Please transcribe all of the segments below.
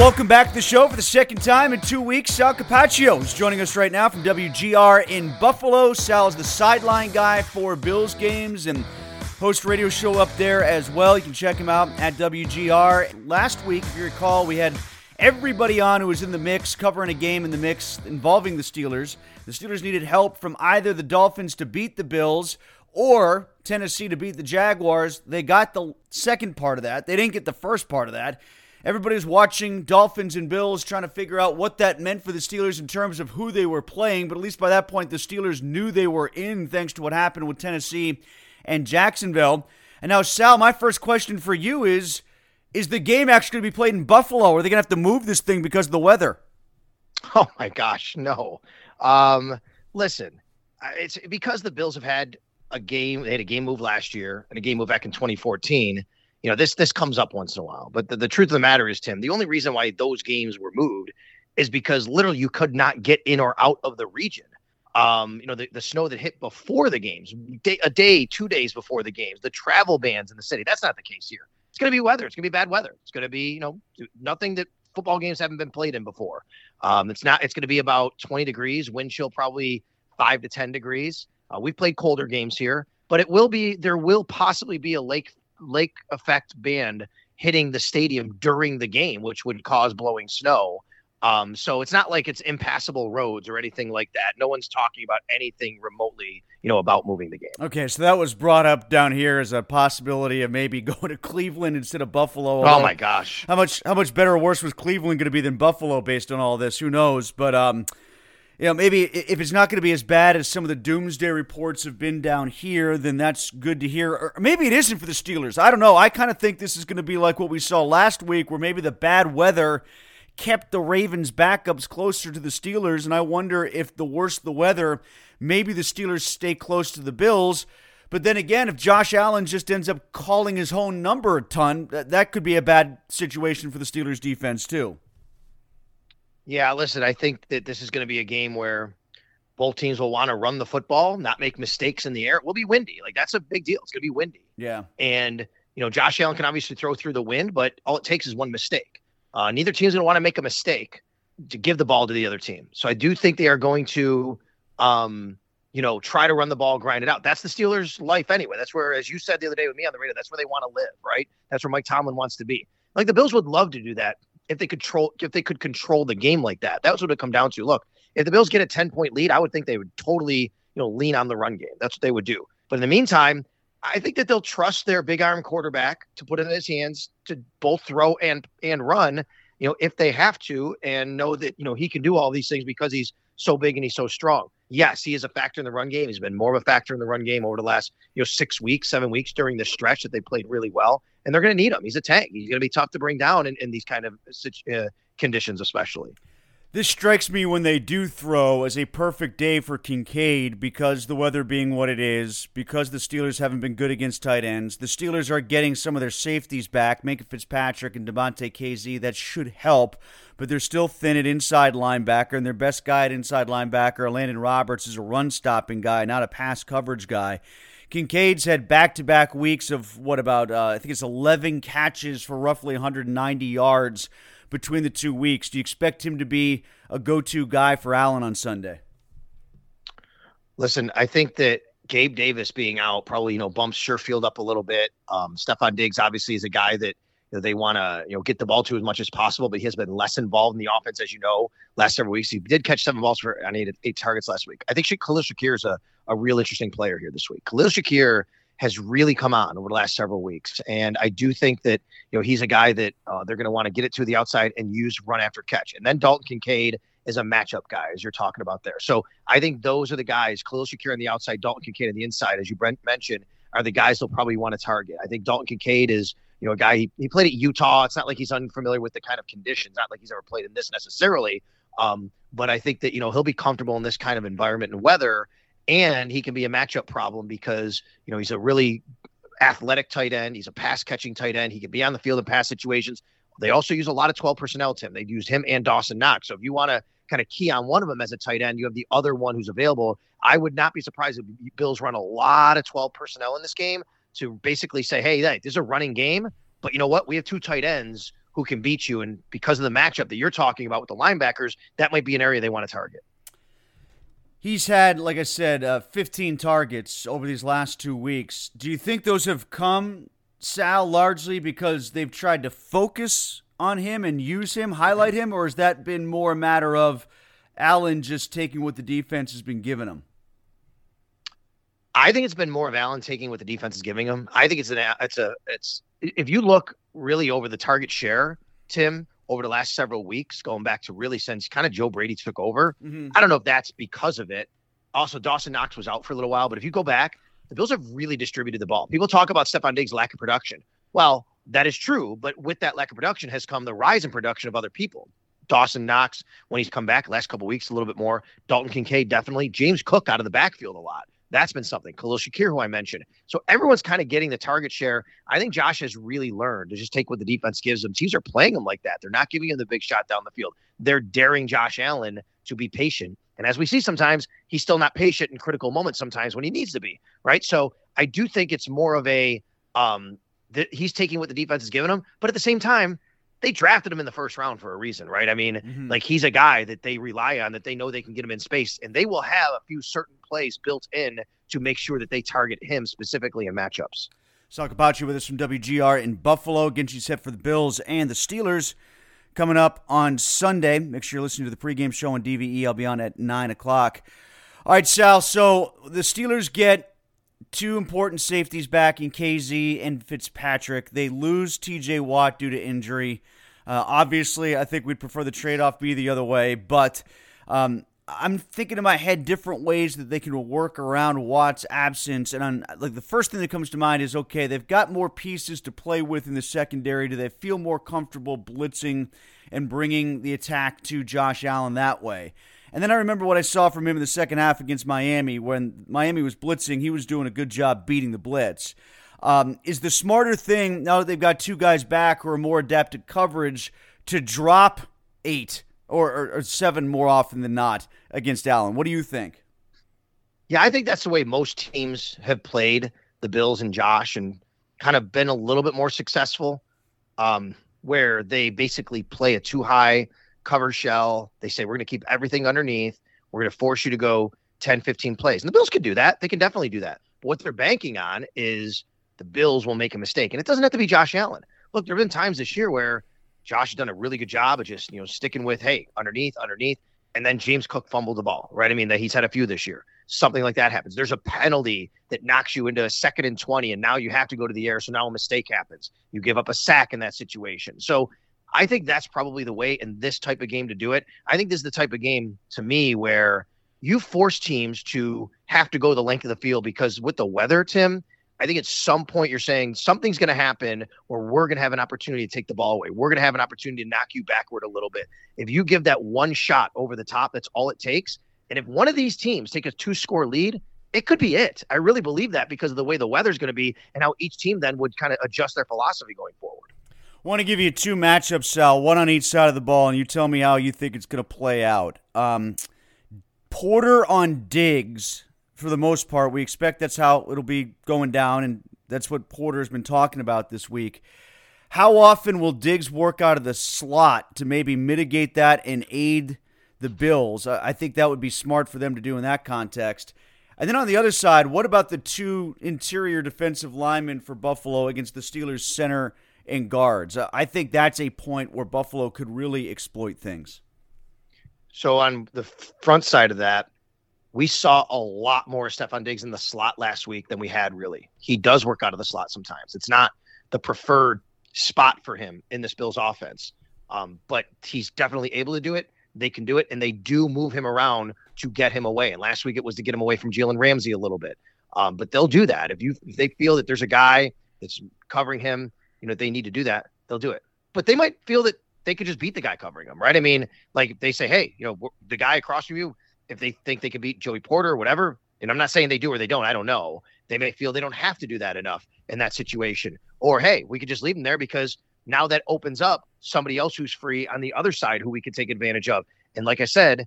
Welcome back to the show for the second time in two weeks. Sal Capaccio is joining us right now from WGR in Buffalo. Sal is the sideline guy for Bills games and host radio show up there as well. You can check him out at WGR. Last week, if you recall, we had everybody on who was in the mix, covering a game in the mix involving the Steelers. The Steelers needed help from either the Dolphins to beat the Bills or Tennessee to beat the Jaguars. They got the second part of that. They didn't get the first part of that. Everybody was watching Dolphins and Bills trying to figure out what that meant for the Steelers in terms of who they were playing, but at least by that point the Steelers knew they were in thanks to what happened with Tennessee and Jacksonville. And now Sal, my first question for you is is the game actually going to be played in Buffalo? Or are they going to have to move this thing because of the weather? Oh my gosh, no. Um, listen, it's because the Bills have had a game. They had a game move last year and a game move back in 2014. You know, this this comes up once in a while. But the, the truth of the matter is, Tim, the only reason why those games were moved is because literally you could not get in or out of the region. Um, you know, the, the snow that hit before the games, day, a day, two days before the games, the travel bans in the city. That's not the case here. It's going to be weather. It's going to be bad weather. It's going to be, you know, nothing that football games haven't been played in before. Um, it's not. It's going to be about 20 degrees, wind chill probably five to 10 degrees. Uh, we've played colder games here, but it will be. There will possibly be a lake lake effect band hitting the stadium during the game, which would cause blowing snow. Um, so it's not like it's impassable roads or anything like that. No one's talking about anything remotely, you know, about moving the game. Okay, so that was brought up down here as a possibility of maybe going to Cleveland instead of Buffalo. Oh my gosh. How much how much better or worse was Cleveland going to be than Buffalo based on all this? Who knows? But um, you know, maybe if it's not going to be as bad as some of the doomsday reports have been down here, then that's good to hear. Or maybe it isn't for the Steelers. I don't know. I kind of think this is going to be like what we saw last week, where maybe the bad weather kept the Ravens' backups closer to the Steelers, and I wonder if the worse the weather, maybe the Steelers stay close to the Bills. But then again, if Josh Allen just ends up calling his own number a ton, that, that could be a bad situation for the Steelers defense too. Yeah, listen, I think that this is going to be a game where both teams will want to run the football, not make mistakes in the air. It will be windy. Like that's a big deal. It's going to be windy. Yeah. And, you know, Josh Allen can obviously throw through the wind, but all it takes is one mistake. Uh, neither team's going to want to make a mistake to give the ball to the other team. So I do think they are going to, um, you know, try to run the ball, grind it out. That's the Steelers' life anyway. That's where, as you said the other day with me on the radio, that's where they want to live, right? That's where Mike Tomlin wants to be. Like the Bills would love to do that if they control if they could control the game like that. That's what it come down to. Look, if the Bills get a 10 point lead, I would think they would totally, you know, lean on the run game. That's what they would do. But in the meantime, I think that they'll trust their big arm quarterback to put it in his hands to both throw and and run, you know, if they have to, and know that you know he can do all these things because he's so big and he's so strong. Yes, he is a factor in the run game. He's been more of a factor in the run game over the last you know six weeks, seven weeks during the stretch that they played really well, and they're going to need him. He's a tank. He's going to be tough to bring down in, in these kind of uh, conditions, especially. This strikes me when they do throw as a perfect day for Kincaid because the weather being what it is, because the Steelers haven't been good against tight ends. The Steelers are getting some of their safeties back, Minkah Fitzpatrick and Damontae Kazee. That should help, but they're still thin at inside linebacker, and their best guy at inside linebacker, Landon Roberts, is a run stopping guy, not a pass coverage guy. Kincaid's had back to back weeks of what about, uh, I think it's 11 catches for roughly 190 yards between the two weeks. Do you expect him to be a go to guy for Allen on Sunday? Listen, I think that Gabe Davis being out probably, you know, bumps Sherfield up a little bit. Um, Stefon Diggs obviously is a guy that you know, they want to, you know, get the ball to as much as possible, but he has been less involved in the offense, as you know, last several weeks. He did catch seven balls for on eight, eight targets last week. I think Khalil Shakir is a, a real interesting player here this week. Khalil Shakir has really come on over the last several weeks. And I do think that, you know, he's a guy that uh, they're going to want to get it to the outside and use run after catch. And then Dalton Kincaid is a matchup guy, as you're talking about there. So I think those are the guys, Khalil Shakir on the outside, Dalton Kincaid on the inside, as you Brent mentioned, are the guys they'll probably want to target. I think Dalton Kincaid is, you know, a guy, he, he played at Utah. It's not like he's unfamiliar with the kind of conditions, not like he's ever played in this necessarily. Um, but I think that, you know, he'll be comfortable in this kind of environment and weather and he can be a matchup problem because you know he's a really athletic tight end. He's a pass catching tight end. He can be on the field in pass situations. They also use a lot of 12 personnel, Tim. They've used him and Dawson Knox. So if you want to kind of key on one of them as a tight end, you have the other one who's available. I would not be surprised if Bills run a lot of 12 personnel in this game to basically say, hey, this is a running game, but you know what? We have two tight ends who can beat you. And because of the matchup that you're talking about with the linebackers, that might be an area they want to target. He's had, like I said, uh, 15 targets over these last two weeks. Do you think those have come, Sal, largely because they've tried to focus on him and use him, highlight him, or has that been more a matter of Allen just taking what the defense has been giving him? I think it's been more of Allen taking what the defense is giving him. I think it's an it's a it's if you look really over the target share, Tim, over the last several weeks, going back to really since kind of Joe Brady took over. Mm-hmm. I don't know if that's because of it. Also, Dawson Knox was out for a little while, but if you go back, the Bills have really distributed the ball. People talk about Stefon Diggs' lack of production. Well, that is true, but with that lack of production has come the rise in production of other people. Dawson Knox, when he's come back last couple weeks, a little bit more. Dalton Kincaid, definitely. James Cook out of the backfield a lot. That's been something. Khalil Shakir, who I mentioned. So everyone's kind of getting the target share. I think Josh has really learned to just take what the defense gives them. Teams are playing him like that. They're not giving him the big shot down the field. They're daring Josh Allen to be patient. And as we see sometimes, he's still not patient in critical moments sometimes when he needs to be, right? So I do think it's more of a um that he's taking what the defense is giving him, but at the same time, they drafted him in the first round for a reason, right? I mean, mm-hmm. like he's a guy that they rely on, that they know they can get him in space, and they will have a few certain plays built in to make sure that they target him specifically in matchups. Sal Capaccio with us from WGR in Buffalo. Ginchi set for the Bills and the Steelers coming up on Sunday. Make sure you're listening to the pregame show on DVE. I'll be on at 9 o'clock. All right, Sal. So the Steelers get two important safeties back in Kazee and Fitzpatrick. They lose TJ Watt due to injury. Uh, obviously, I think we'd prefer the trade off be the other way, but um, I'm thinking in my head different ways that they can work around Watt's absence. And I'm, like the first thing that comes to mind is okay, they've got more pieces to play with in the secondary. Do they feel more comfortable blitzing and bringing the attack to Josh Allen that way? And then I remember what I saw from him in the second half against Miami when Miami was blitzing. He was doing a good job beating the blitz. Um, is the smarter thing now that they've got two guys back who are more adept at coverage to drop eight or, or, or seven more often than not against Allen? What do you think? Yeah, I think that's the way most teams have played the Bills and Josh and kind of been a little bit more successful, um, where they basically play a two high cover shell. They say, we're going to keep everything underneath. We're going to force you to go 10, 15 plays. And the Bills can do that. They can definitely do that. But what they're banking on is the Bills will make a mistake. And it doesn't have to be Josh Allen. Look, there have been times this year where Josh has done a really good job of just, you know, sticking with, hey, underneath, underneath. and then James Cook fumbled the ball, right? I mean, that he's had a few this year. Something like that happens. There's a penalty that knocks you into a second and 20, and now you have to go to the air. So now a mistake happens. You give up a sack in that situation. So I think that's probably the way in this type of game to do it. I think this is the type of game to me where you force teams to have to go the length of the field because with the weather, Tim, I think at some point you're saying something's going to happen where we're going to have an opportunity to take the ball away. We're going to have an opportunity to knock you backward a little bit. If you give that one shot over the top, that's all it takes. And if one of these teams take a two score lead, it could be it. I really believe that because of the way the weather's going to be and how each team then would kind of adjust their philosophy going forward. Want to give you two matchups, Sal, one on each side of the ball, and you tell me how you think it's going to play out. Um, Porter on Diggs for the most part. We expect that's how it'll be going down, and that's what Porter's been talking about this week. How often will Diggs work out of the slot to maybe mitigate that and aid the Bills? I think that would be smart for them to do in that context. And then on the other side, what about the two interior defensive linemen for Buffalo against the Steelers center and guards? I think that's a point where Buffalo could really exploit things. So on the front side of that, we saw a lot more Stefon Diggs in the slot last week than we had really. He does work out of the slot sometimes. It's not the preferred spot for him in this Bills offense, um, but he's definitely able to do it. They can do it, and they do move him around to get him away. And last week it was to get him away from Jalen Ramsey a little bit. Um, but they'll do that if you if they feel that there's a guy that's covering him. You know they need to do that. They'll do it. But they might feel that they could just beat the guy covering them, right? I mean, like they say, hey, you know, the guy across from you, if they think they can beat Joey Porter or whatever, and I'm not saying they do or they don't, I don't know. They may feel they don't have to do that enough in that situation. Or hey, we could just leave them there because now that opens up somebody else who's free on the other side who we could take advantage of. And like I said,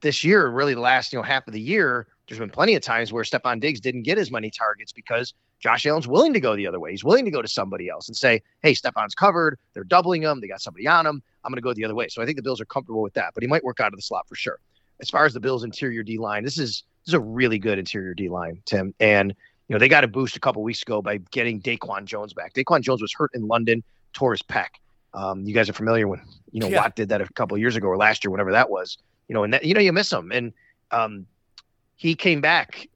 this year, really the last, you know, half of the year, there's been plenty of times where Stefon Diggs didn't get as many targets because Josh Allen's willing to go the other way. He's willing to go to somebody else and say, hey, Stefon's covered. They're doubling him. They got somebody on him. I'm going to go the other way. So I think the Bills are comfortable with that, but he might work out of the slot for sure as far as the Bills' interior D line, this is this is a really good interior D line, Tim. And you know they got a boost a couple weeks ago by getting Daquan Jones back. Daquan Jones was hurt in London, tore his pec. Um, you guys are familiar when you know yeah. Watt did that a couple years ago or last year, whatever that was. You know, and that you know you miss him, and um, he came back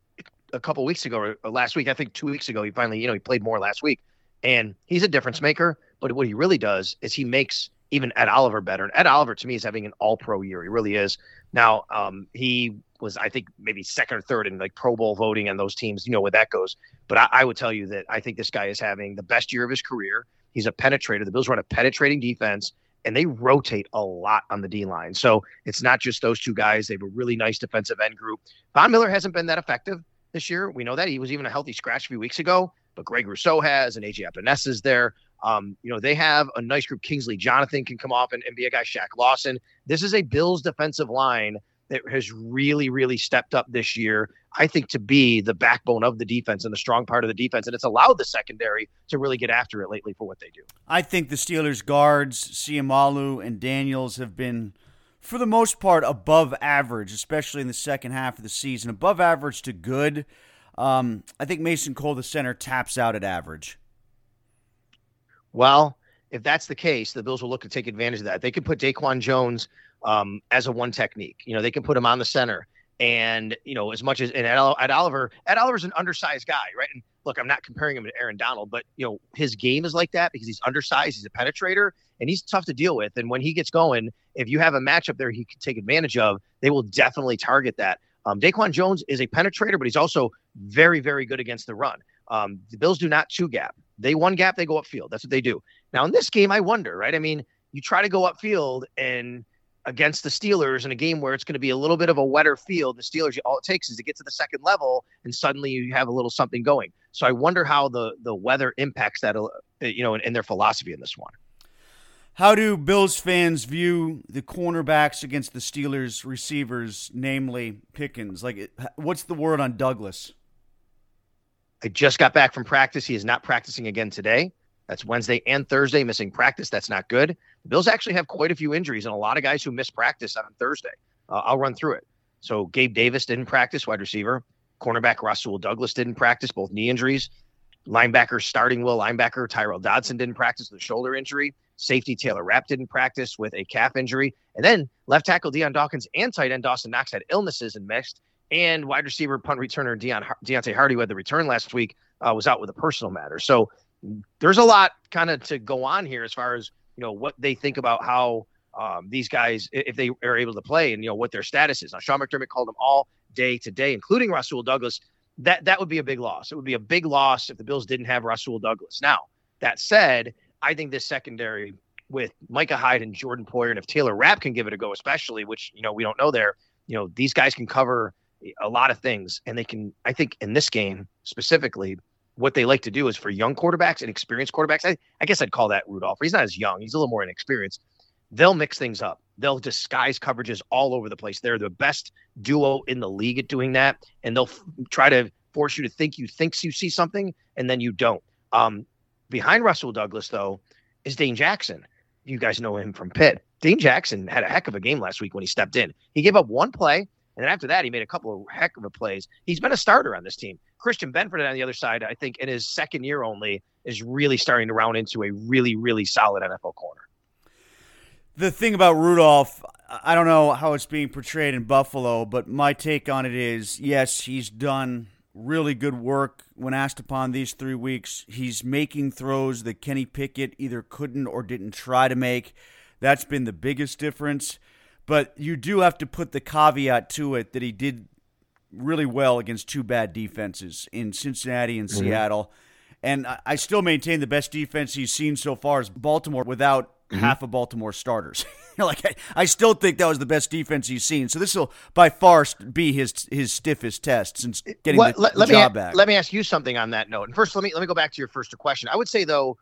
a couple weeks ago or last week. I think two weeks ago. He finally, you know, he played more last week, and he's a difference maker. But what he really does is he makes even Ed Oliver better. And Ed Oliver to me is having an all pro year. He really is. Now, um, he was, I think, maybe second or third in like Pro Bowl voting and those teams. You know where that goes. But I, I would tell you that I think this guy is having the best year of his career. He's a penetrator. The Bills run a penetrating defense and they rotate a lot on the D line. So it's not just those two guys. They have a really nice defensive end group. Von Miller hasn't been that effective this year. We know that. He was even a healthy scratch a few weeks ago, but Greg Rousseau has and AJ Epenesa is there. Um, you know, they have a nice group. Kingsley Jonathan can come off and, and be a guy, Shaq Lawson. This is a Bills defensive line that has really, really stepped up this year, I think, to be the backbone of the defense and the strong part of the defense. And it's allowed the secondary to really get after it lately for what they do. I think the Steelers guards, Seumalo and Daniels, have been, for the most part, above average, especially in the second half of the season. Above average to good. Um, I think Mason Cole, the center, taps out at average. Well, if that's the case, the Bills will look to take advantage of that. They could put Daquan Jones um, as a one technique. You know, they can put him on the center. And, you know, as much as and Ed, Ed Oliver, Ed Oliver's an undersized guy, right? And look, I'm not comparing him to Aaron Donald, but, you know, his game is like that because he's undersized, he's a penetrator, and he's tough to deal with. And when he gets going, if you have a matchup there he can take advantage of, they will definitely target that. Um, Daquan Jones is a penetrator, but he's also very, very good against the run. Um, the Bills do not two gap. They one gap, they go upfield. That's what they do. Now in this game, I wonder, right? I mean, you try to go upfield and against the Steelers in a game where it's going to be a little bit of a wetter field, the Steelers all it takes is to get to the second level and suddenly you have a little something going. So I wonder how the the weather impacts that, uh, you know, in, in their philosophy in this one. How do Bills fans view the cornerbacks against the Steelers receivers, namely Pickens? Like, what's the word on Douglas? I just got back from practice. He is not practicing again today. That's Wednesday and Thursday, missing practice. That's not good. The Bills actually have quite a few injuries and a lot of guys who miss practice on Thursday. Uh, I'll run through it. So Gabe Davis didn't practice, wide receiver. Cornerback Rasul Douglas didn't practice, both knee injuries. Linebacker starting will linebacker Tyrel Dodson didn't practice with a shoulder injury. Safety Taylor Rapp didn't practice with a calf injury. And then left tackle Dion Dawkins and tight end Dawson Knox had illnesses and missed. And wide receiver punt returner Dion, Deonte Harty, who had the return last week, uh, was out with a personal matter. So there's a lot kind of to go on here as far as you know what they think about how um, these guys if they are able to play and you know what their status is. Now Sean McDermott called them all day today, including Rasul Douglas. That that would be a big loss. It would be a big loss if the Bills didn't have Rasul Douglas. Now that said, I think this secondary with Micah Hyde and Jordan Poyer, and if Taylor Rapp can give it a go, especially which you know we don't know there, you know these guys can cover a lot of things, and they can. I think in this game specifically, what they like to do is for young quarterbacks and experienced quarterbacks. I, I guess I'd call that Rudolph. He's not as young; he's a little more inexperienced. They'll mix things up. They'll disguise coverages all over the place. They're the best duo in the league at doing that, and they'll f- try to force you to think you think you see something, and then you don't. Um, behind Rasul Douglas, though, is Dane Jackson. You guys know him from Pitt. Dane Jackson had a heck of a game last week when he stepped in. He gave up one play, and then after that, he made a couple of heck of a plays. He's been a starter on this team. Christian Benford on the other side, I think in his second year only, is really starting to round into a really, really solid NFL corner. The thing about Rudolph, I don't know how it's being portrayed in Buffalo, but my take on it is yes, he's done really good work when asked upon these three weeks. He's making throws that Kenny Pickett either couldn't or didn't try to make. That's been the biggest difference. But you do have to put the caveat to it that he did really well against two bad defenses in Cincinnati and mm-hmm. Seattle. And I still maintain the best defense he's seen so far is Baltimore without mm-hmm. half of Baltimore starters. like I, I, still think that was the best defense he's seen. So this will by far be his his stiffest test since getting what, the, let, the let job me, back. Let me ask you something on that note. And first, let me let me go back to your first question. I would say though,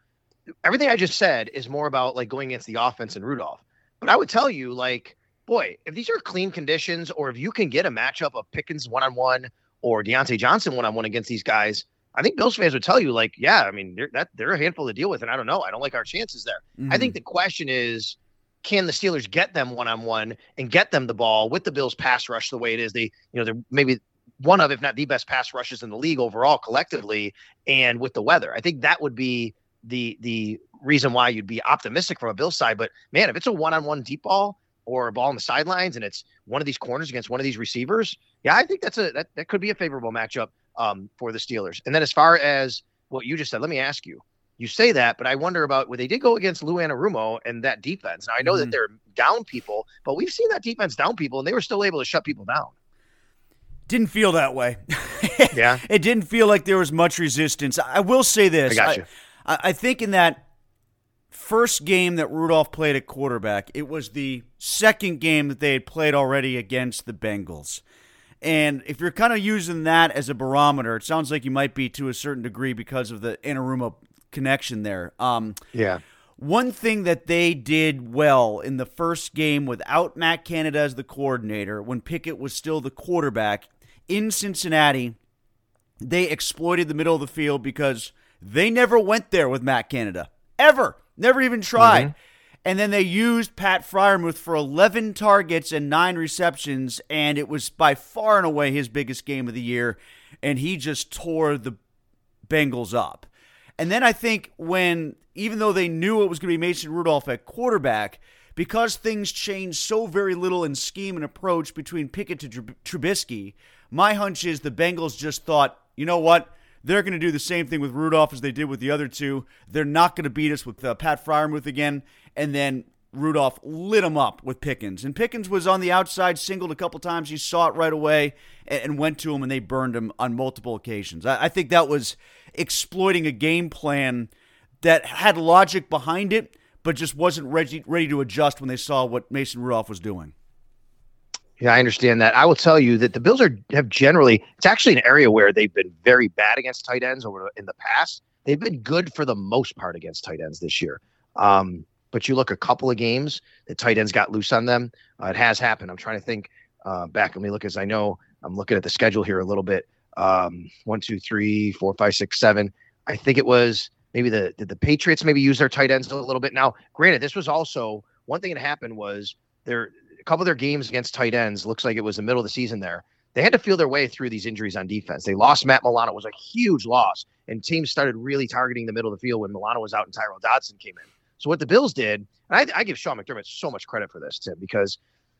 everything I just said is more about like going against the offense and Rudolph. But I would tell you like boy, if these are clean conditions, or if you can get a matchup of Pickens one on one or Diontae Johnson one on one against these guys, I think Bills fans would tell you, like, yeah, I mean, they're, that they're a handful to deal with, and I don't know, I don't like our chances there. Mm-hmm. I think mm-hmm. the question is, can the Steelers get them one on one and get them the ball with the Bills pass rush the way it is? They, you know, they're maybe one of, if not the best pass rushes in the league overall collectively, and with the weather, I think that would be the the reason why you'd be optimistic from a Bills side. But man, if it's a one on one deep ball, or a ball on the sidelines and it's one of these corners against one of these receivers, yeah, I think that's a that, that could be a favorable matchup um, for the Steelers. And then as far as what you just said, let me ask you. You say that, but I wonder about when they did go against Lou Anarumo and that defense. Now I know mm-hmm. that they're down people, but we've seen that defense down people, and they were still able to shut people down. Didn't feel that way. yeah, it didn't feel like there was much resistance. I will say this. I got you. I, I think in that first game that Rudolph played at quarterback, it was the second game that they had played already against the Bengals. And if you're kind of using that as a barometer, it sounds like you might be to a certain degree because of the Anarumo connection there. Um, yeah. One thing that they did well in the first game without Matt Canada as the coordinator, when Pickett was still the quarterback in Cincinnati, they exploited the middle of the field because they never went there with Matt Canada. Ever. Never even tried. Mm-hmm. And then they used Pat Freiermuth for 11 targets and nine receptions, and it was by far and away his biggest game of the year. And he just tore the Bengals up. And then I think when, even though they knew it was going to be Mason Rudolph at quarterback, because things changed so very little in scheme and approach between Pickett to Trubisky, my hunch is the Bengals just thought, you know what? They're going to do the same thing with Rudolph as they did with the other two. They're not going to beat us with uh, Pat Freiermuth again. And then Rudolph lit him up with Pickens. And Pickens was on the outside, singled a couple times. He saw it right away and, went to him, and they burned him on multiple occasions. I, I think that was exploiting a game plan that had logic behind it, but just wasn't ready, ready to adjust when they saw what Mason Rudolph was doing. Yeah, I understand that. I will tell you that the Bills are have generally it's actually an area where they've been very bad against tight ends over in the past. They've been good for the most part against tight ends this year. Um, but you look a couple of games, the tight ends got loose on them. Uh, it has happened. I'm trying to think uh, back. Let me look as I know I'm looking at the schedule here a little bit. Um, one, two, three, four, five, six, seven. I think it was maybe the did the Patriots maybe use their tight ends a little bit. Now, granted, this was also one thing that happened was there a couple of their games against tight ends looks like it was the middle of the season there. They had to feel their way through these injuries on defense. They lost Matt Milano, it was a huge loss, and teams started really targeting the middle of the field when Milano was out and Tyrel Dodson came in. So what the Bills did, and I, I give Sean McDermott so much credit for this, Tim, because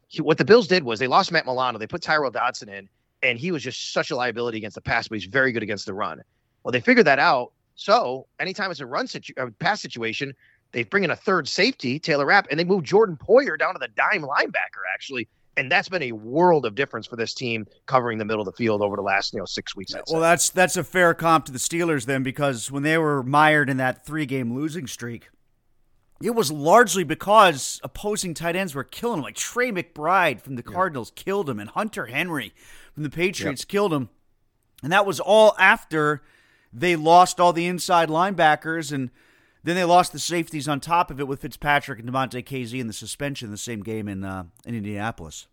he, what the Bills did was they lost Matt Milano, they put Tyrel Dodson in, and he was just such a liability against the pass, but he's very good against the run. Well, they figured that out. So anytime it's a run situ- pass situation, they bring in a third safety, Taylor Rapp, and they move Jordan Poyer down to the dime linebacker, actually. And that's been a world of difference for this team covering the middle of the field over the last, you know, six weeks. Well, that's that's a fair comp to the Steelers then, because when they were mired in that three-game losing streak, it was largely because opposing tight ends were killing them. Like Trey McBride from the Cardinals yeah. killed him, and Hunter Henry from the Patriots yep. killed him. And that was all after they lost all the inside linebackers and then they lost the safeties on top of it with Fitzpatrick and Damontae Kazee in the suspension the same game in uh, in Indianapolis.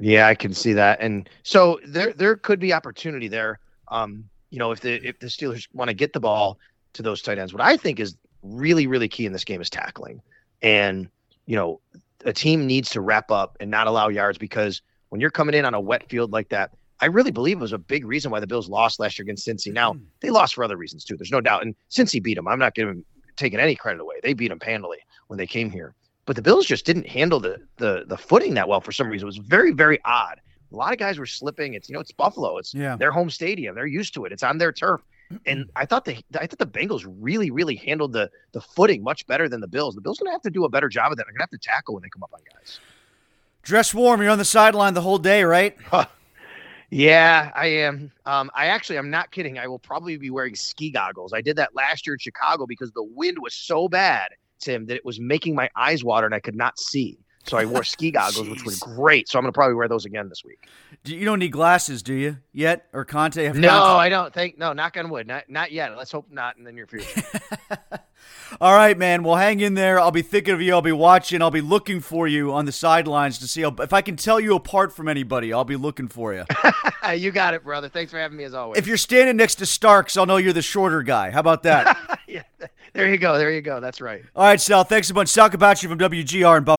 Yeah, I can see that, and so there there could be opportunity there. Um, you know, if the if the Steelers want to get the ball to those tight ends, what I think is really really key in this game is tackling, and you know, a team needs to wrap up and not allow yards because when you're coming in on a wet field like that, I really believe it was a big reason why the Bills lost last year against Cincy. Now hmm. they lost for other reasons too. There's no doubt, and Cincy beat them. I'm not giving taking any credit away. They beat them handily when they came here, but the Bills just didn't handle the the the footing that well for some reason. It was very very odd. A lot of guys were slipping. It's you know it's Buffalo. It's yeah. their home stadium. They're used to it. It's on their turf. And I thought the I thought the Bengals really really handled the the footing much better than the Bills. The Bills gonna have to do a better job of that. They're gonna have to tackle when they come up on guys. Dress warm. You're on the sideline the whole day, right? Yeah, I am. Um, I actually, I'm not kidding. I will probably be wearing ski goggles. I did that last year in Chicago because the wind was so bad, Tim, that it was making my eyes water and I could not see. So I wore ski goggles, which were great. So I'm going to probably wear those again this week. You don't need glasses, do you? Yet or Conte? No, I don't think. No, knock on wood. Not not yet. Let's hope not in the near future. All right, man. Well, hang in there. I'll be thinking of you. I'll be watching. I'll be looking for you on the sidelines to see how, if I can tell you apart from anybody. I'll be looking for you. you got it, brother. Thanks for having me as always. If you're standing next to Starks, I'll know you're the shorter guy. How about that? yeah, there you go. There you go. That's right. All right, Sal. Thanks a bunch. Talk about you from WGR and.